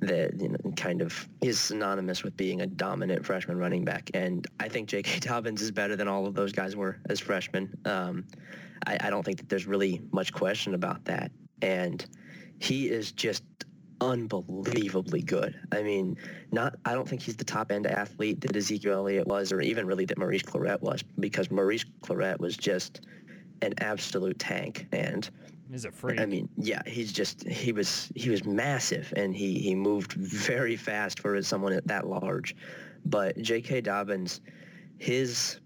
that you know, kind of is synonymous with being a dominant freshman running back. And I think J.K. Dobbins is better than all of those guys were as freshmen. Um, I, I don't think that there's really much question about that. And he is just unbelievably good. I mean, not I don't think he's the top end athlete that Ezekiel Elliott was, or even really that Maurice Clarett was, because Maurice Clarett was just an absolute tank. And He's a freak. I mean, yeah, he's just he was he was massive and he he moved very fast for someone at that large. But J.K. Dobbins, his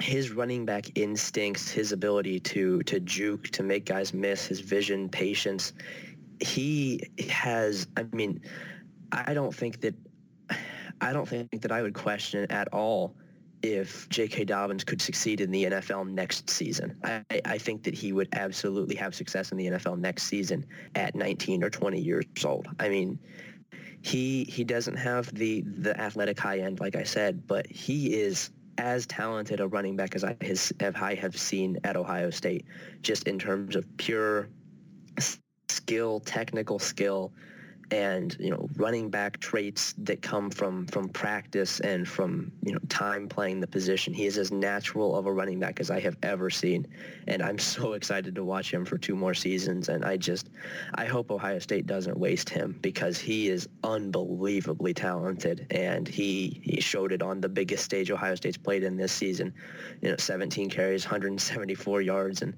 his running back instincts, his ability to to juke, to make guys miss, his vision, patience, he has. I mean, I don't think that I don't think that I would question at all if J.K. Dobbins could succeed in the NFL next season. I, I, think that he would absolutely have success in the NFL next season at 19 or 20 years old. I mean, he he doesn't have the the athletic high end, like I said, but he is as talented a running back as I, has, have, I have seen at Ohio State, just in terms of pure skill, technical skill, and you know running back traits that come from from practice and from you know time playing the position. He is as natural of a running back as i have ever seen and i'm so excited to watch him for two more seasons and i just i hope ohio state doesn't waste him because he is unbelievably talented and he he showed it on the biggest stage ohio state's played in this season. You know 17 carries 174 yards and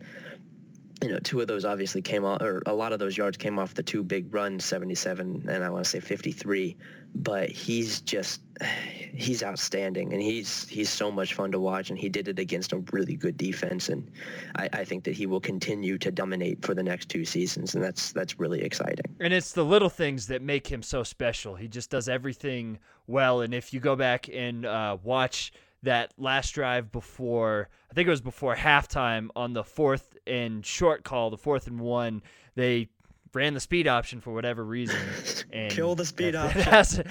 you know, two of those obviously came off, or a lot of those yards came off the two big runs, 77 and I want to say 53. But he's just, he's outstanding, and he's he's so much fun to watch, and he did it against a really good defense, and I, I think that he will continue to dominate for the next two seasons, and that's that's really exciting. And it's the little things that make him so special. He just does everything well, and if you go back and uh, watch that last drive before I think it was before halftime on the fourth and short call, the fourth and one, they ran the speed option for whatever reason. And Kill the speed that, option. That has,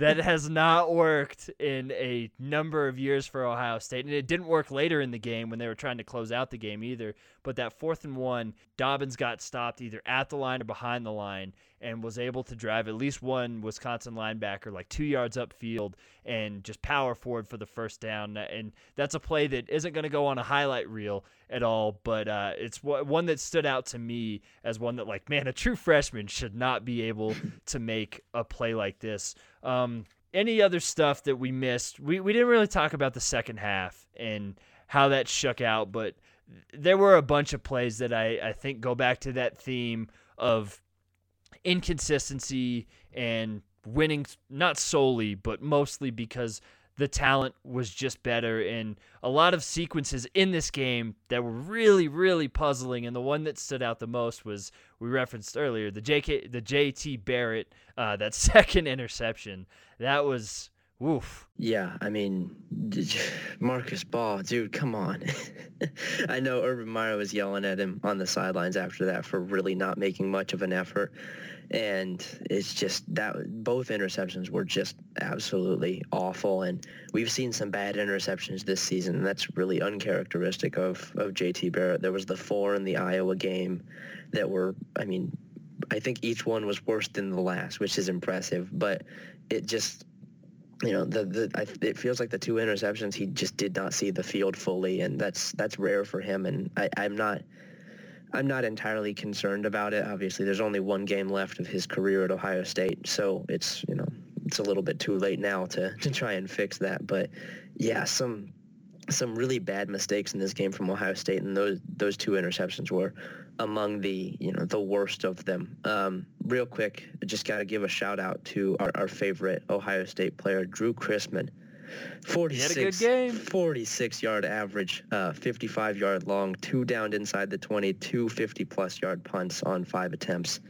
that has not worked in a number of years for Ohio State. And it didn't work later in the game when they were trying to close out the game either. But that fourth and one, Dobbins got stopped either at the line or behind the line and was able to drive at least one Wisconsin linebacker like two yards upfield and just power forward for the first down. And that's a play that isn't going to go on a highlight reel at all, but uh, it's one that stood out to me as one that, like, man, a true freshman should not be able to make a play like this. Um, any other stuff that we missed? We, we didn't really talk about the second half and how that shook out, but there were a bunch of plays that I, I think go back to that theme of inconsistency and winning not solely but mostly because the talent was just better and a lot of sequences in this game that were really really puzzling and the one that stood out the most was we referenced earlier the JK the JT Barrett uh, that second interception that was Woof. Yeah, I mean, Marcus Baugh dude, come on. I know Urban Meyer was yelling at him on the sidelines after that for really not making much of an effort and it's just that both interceptions were just absolutely awful. And we've seen some bad interceptions this season and that's really uncharacteristic of of JT Barrett. There was the four in the Iowa game that were I mean I think each one was worse than the last which is impressive. But it just you know the the I, it feels like the two interceptions he just did not see the field fully. And that's that's rare for him. And I, I'm not I'm not entirely concerned about it. Obviously, there's only one game left of his career at Ohio State, so it's you know it's a little bit too late now to to try and fix that. But yeah, some some really bad mistakes in this game from Ohio State, and those those two interceptions were among the you know the worst of them. Um, real quick, I just got to give a shout out to our, our favorite Ohio State player, Drew Chrisman. 46, 46 yard average, uh, 55 yard long, two down inside the 20, two 50 plus yard punts on five attempts.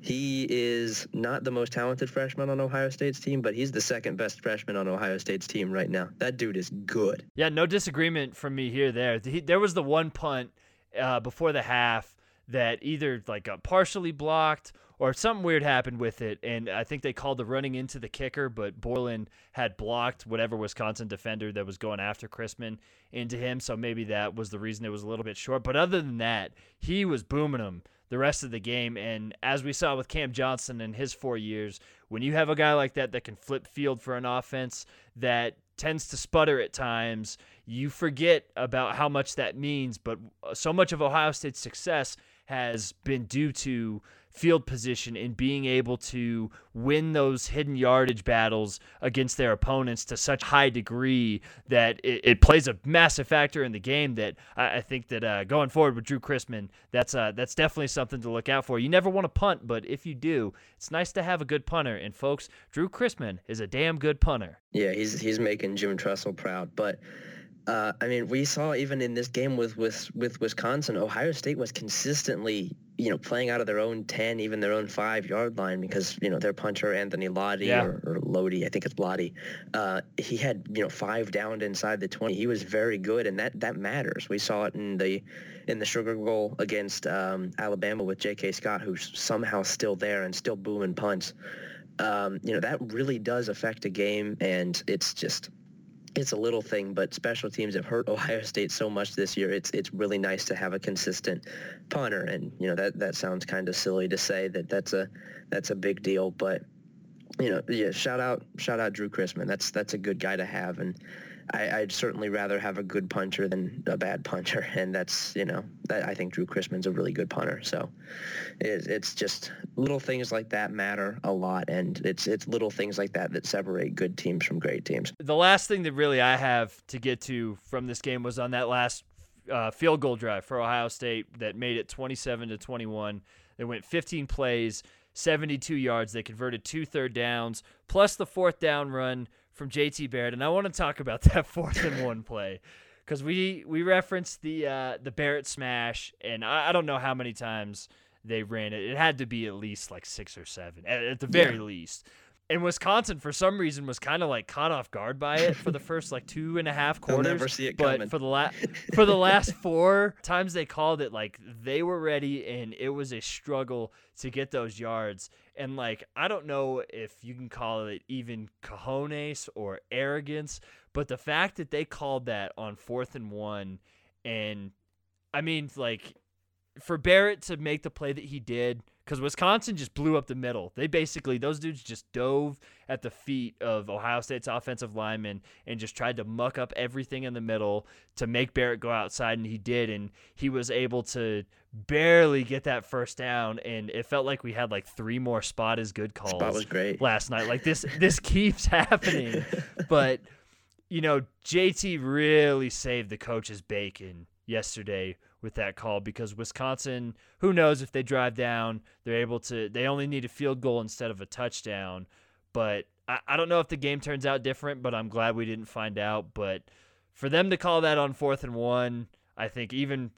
He is not the most talented freshman on Ohio State's team, but he's the second best freshman on Ohio State's team right now. That dude is good. Yeah, no disagreement from me here. There, he, there was the one punt uh, before the half that either like got partially blocked or something weird happened with it, and I think they called the running into the kicker, but Borland had blocked whatever Wisconsin defender that was going after Chrisman into him, so maybe that was the reason it was a little bit short. But other than that, he was booming him the rest of the game, and as we saw with Cam Johnston in his four years, when you have a guy like that that can flip field for an offense that tends to sputter at times, you forget about how much that means. But uh, so much of Ohio State's success has been due to field position and being able to win those hidden yardage battles against their opponents to such high degree that it, it plays a massive factor in the game that I, I think that uh, going forward with Drew Chrisman, that's uh, that's definitely something to look out for. You never want to punt, but if you do, it's nice to have a good punter. And folks, Drew Chrisman is a damn good punter. Yeah, he's he's making Jim Tressel proud, but uh, I mean, we saw even in this game with, with, with Wisconsin, Ohio State was consistently, you know, playing out of their own 10, even their own five-yard line because, you know, their punter, Anthony Lotti yeah. or, or Lodi, I think it's Lotti, uh, he had, you know, five down inside the 20. He was very good, and that, that matters. We saw it in the in the Sugar Bowl against um, Alabama with J.K. Scott, who's somehow still there and still booming punts. Um, you know, that really does affect a game, and it's just – it's a little thing, but special teams have hurt Ohio State so much this year. It's it's really nice to have a consistent punter, and you know that that sounds kind of silly to say that that's a that's a big deal, but you know, yeah, shout out shout out Drew Chrisman. That's that's a good guy to have, and I, would certainly rather have a good punter than a bad punter, and that's you know that I think Drew Chrisman's a really good punter. So it, it's just little things like that matter a lot, and it's it's little things like that that separate good teams from great teams. The last thing that really I have to get to from this game was on that last uh, field goal drive for Ohio State that made it 27 to 21. They went 15 plays. 72 yards. They converted two third downs, plus the fourth down run from JT Barrett, and I want to talk about that fourth and one play because we we referenced the uh, the Barrett smash, and I, I, don't know how many times they ran it. It had to be at least like six or seven, at, at the very yeah. least. And Wisconsin, for some reason, was kind of like caught off guard by it for the first like two and a half quarters. They'll never see it but coming. for the last for the last four times they called it, like they were ready, and it was a struggle to get those yards. And like I don't know if you can call it even cojones or arrogance, but the fact that they called that on fourth and one, and I mean like for Barrett to make the play that he did because Wisconsin just blew up the middle. They basically those dudes just dove at the feet of Ohio State's offensive lineman and just tried to muck up everything in the middle to make Barrett go outside, and he did, and he was able to barely get that first down, and it felt like we had like three more spot as good calls. Spot was great last night. Like this, this keeps happening, but you know JT really saved the coach's bacon yesterday with that call because Wisconsin, who knows if they drive down, they're able to, they only need a field goal instead of a touchdown. But I, I don't know if the game turns out different, but I'm glad we didn't find out. But for them to call that on fourth and one, I think even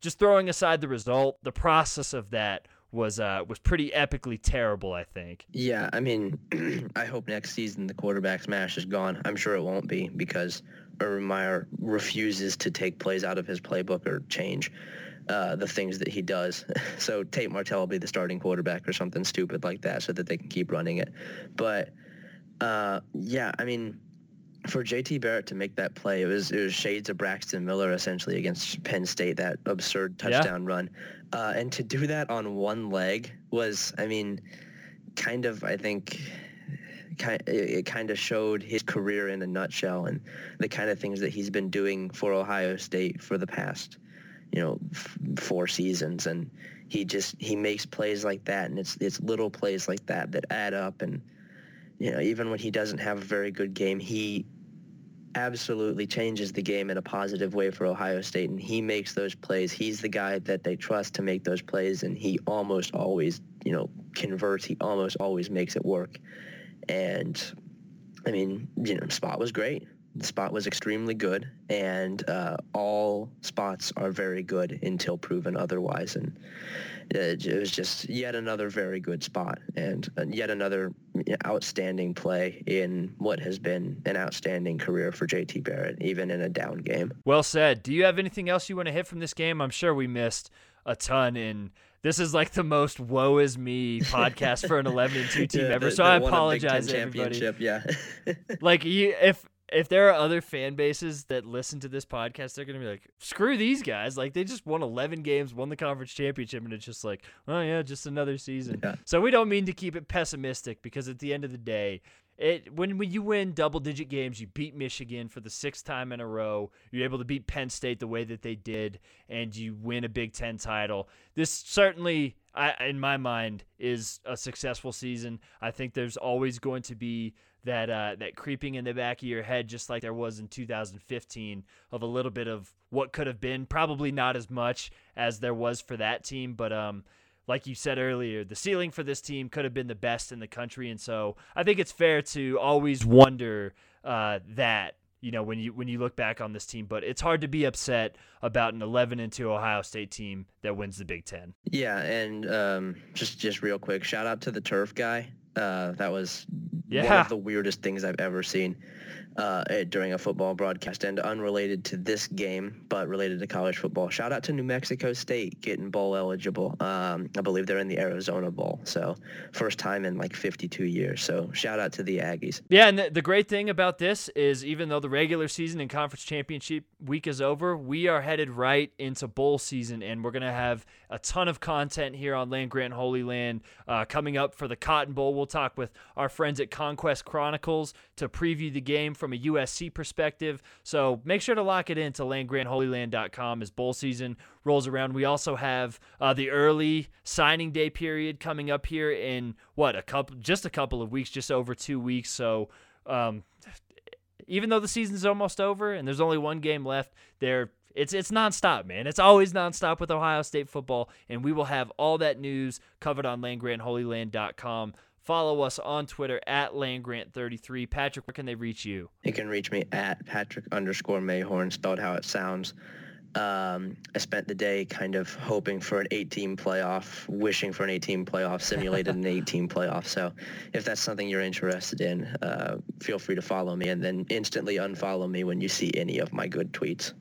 just throwing aside the result, the process of that was uh, was pretty epically terrible. I think. Yeah, I mean, I hope next season the quarterback smash is gone. I'm sure it won't be because Urban Meyer refuses to take plays out of his playbook or change uh, the things that he does. so Tate Martell will be the starting quarterback or something stupid like that so that they can keep running it. But uh, yeah, I mean, for JT Barrett to make that play, it was it was shades of Braxton Miller essentially against Penn State, that absurd touchdown yeah. run. Uh, and to do that on one leg was, I mean, kind of, I think, kind it kind of showed his career in a nutshell and the kind of things that he's been doing for Ohio State for the past, you know, f- four seasons. And he just he makes plays like that, and it's it's little plays like that that add up. And you know, even when he doesn't have a very good game, he absolutely changes the game in a positive way for Ohio State, and he makes those plays. He's the guy that they trust to make those plays, and he almost always, you know, converts. He almost always makes it work. And I mean, you know, spot was great. The spot was extremely good, and uh, all spots are very good until proven otherwise. And it, it was just yet another very good spot, and yet another outstanding play in what has been an outstanding career for JT Barrett, even in a down game. Well said. Do you have anything else you want to hit from this game? I'm sure we missed a ton in this is like the most woe is me podcast for an 11 and 2 team yeah, ever. So I apologize everybody. Yeah. like you if if there are other fan bases that listen to this podcast, they're gonna be like, "Screw these guys!" Like they just won 11 games, won the conference championship, and it's just like, "Oh yeah, just another season." Yeah. So we don't mean to keep it pessimistic because at the end of the day, it when, when you win double digit games, you beat Michigan for the sixth time in a row. You're able to beat Penn State the way that they did, and you win a Big Ten title. This certainly, I, in my mind, is a successful season. I think there's always going to be that uh, that creeping in the back of your head, just like there was in 2015, of a little bit of what could have been. Probably not as much as there was for that team, but um, like you said earlier, the ceiling for this team could have been the best in the country, and so I think it's fair to always wonder uh, that you know when you when you look back on this team. But it's hard to be upset about an 11 and 2 Ohio State team that wins the Big Ten. Yeah, and um, just just real quick, shout out to the turf guy. Uh, that was one of the weirdest things I've ever seen uh, eh, during a football broadcast and unrelated to this game, but related to college football. Shout out to New Mexico State getting bowl eligible. Um, I believe they're in the Arizona Bowl. So first time in like 52 years. So shout out to the Aggies. Yeah, and the, great thing about this is even though the regular season and conference championship week is over, we are headed right into bowl season, and we're going to have a ton of content here on Land Grant Holy Land uh, coming up for the Cotton Bowl. We'll talk with our friends at Conquest Chronicles to preview the game from a USC perspective. So make sure to lock it in into landgrantholyland.com as bowl season rolls around. We also have uh, the early signing day period coming up here in what a couple, just a couple of weeks, just over two weeks. So um, even though the season's almost over and there's only one game left, there it's it's nonstop, man. It's always nonstop with Ohio State football, and we will have all that news covered on landgrantholyland.com. Follow us on Twitter at landgrant33. Patrick, where can they reach you? You can reach me at Patrick underscore Mayhorn, spelled how it sounds. Um, I spent the day kind of hoping for an 18 playoff, wishing for an 18 playoff, simulated an 18 playoff. So if that's something you're interested in, uh, feel free to follow me and then instantly unfollow me when you see any of my good tweets.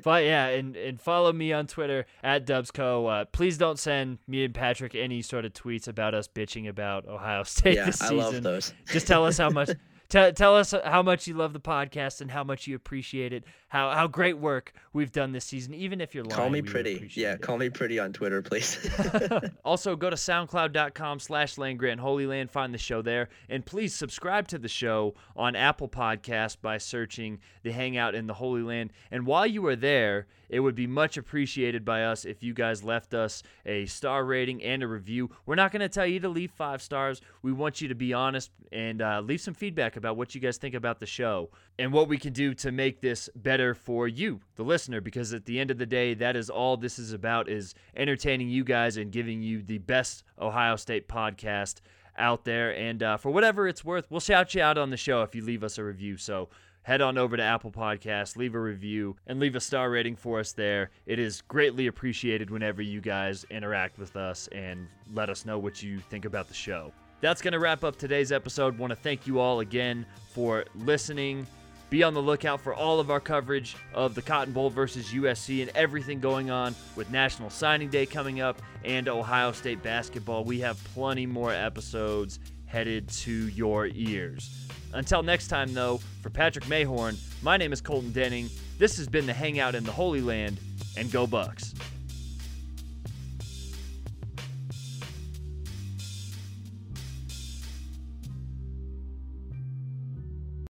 but yeah, and, and follow me on Twitter at Dubsco. Uh, please don't send me and Patrick any sort of tweets about us bitching about Ohio State yeah, this I love those. Just tell us how much. Tell, tell us how much you love the podcast and how much you appreciate it. How how great work we've done this season. Even if you're lying, Call me pretty. Yeah, it. call me pretty on Twitter, please. also, go to soundcloud.com slash landgrant Holy Land. Find the show there. And please subscribe to the show on Apple Podcasts by searching the Hangout in the Holy Land. And while you are there, it would be much appreciated by us if you guys left us a star rating and a review. We're not going to tell you to leave five stars. We want you to be honest and uh, leave some feedback about what you guys think about the show and what we can do to make this better for you, the listener, because at the end of the day, that is all this is about is entertaining you guys and giving you the best Ohio State podcast out there. And uh, for whatever it's worth, we'll shout you out on the show if you leave us a review. So head on over to Apple Podcasts, leave a review, and leave a star rating for us there. It is greatly appreciated whenever you guys interact with us and let us know what you think about the show. That's going to wrap up today's episode. Want to thank you all again for listening. Be on the lookout for all of our coverage of the Cotton Bowl versus USC and everything going on with National Signing Day coming up and Ohio State basketball. We have plenty more episodes headed to your ears. Until next time, though, for Patrick Mayhorn, my name is Colton Denning. This has been the Hangout in the Holy Land, and go Bucks.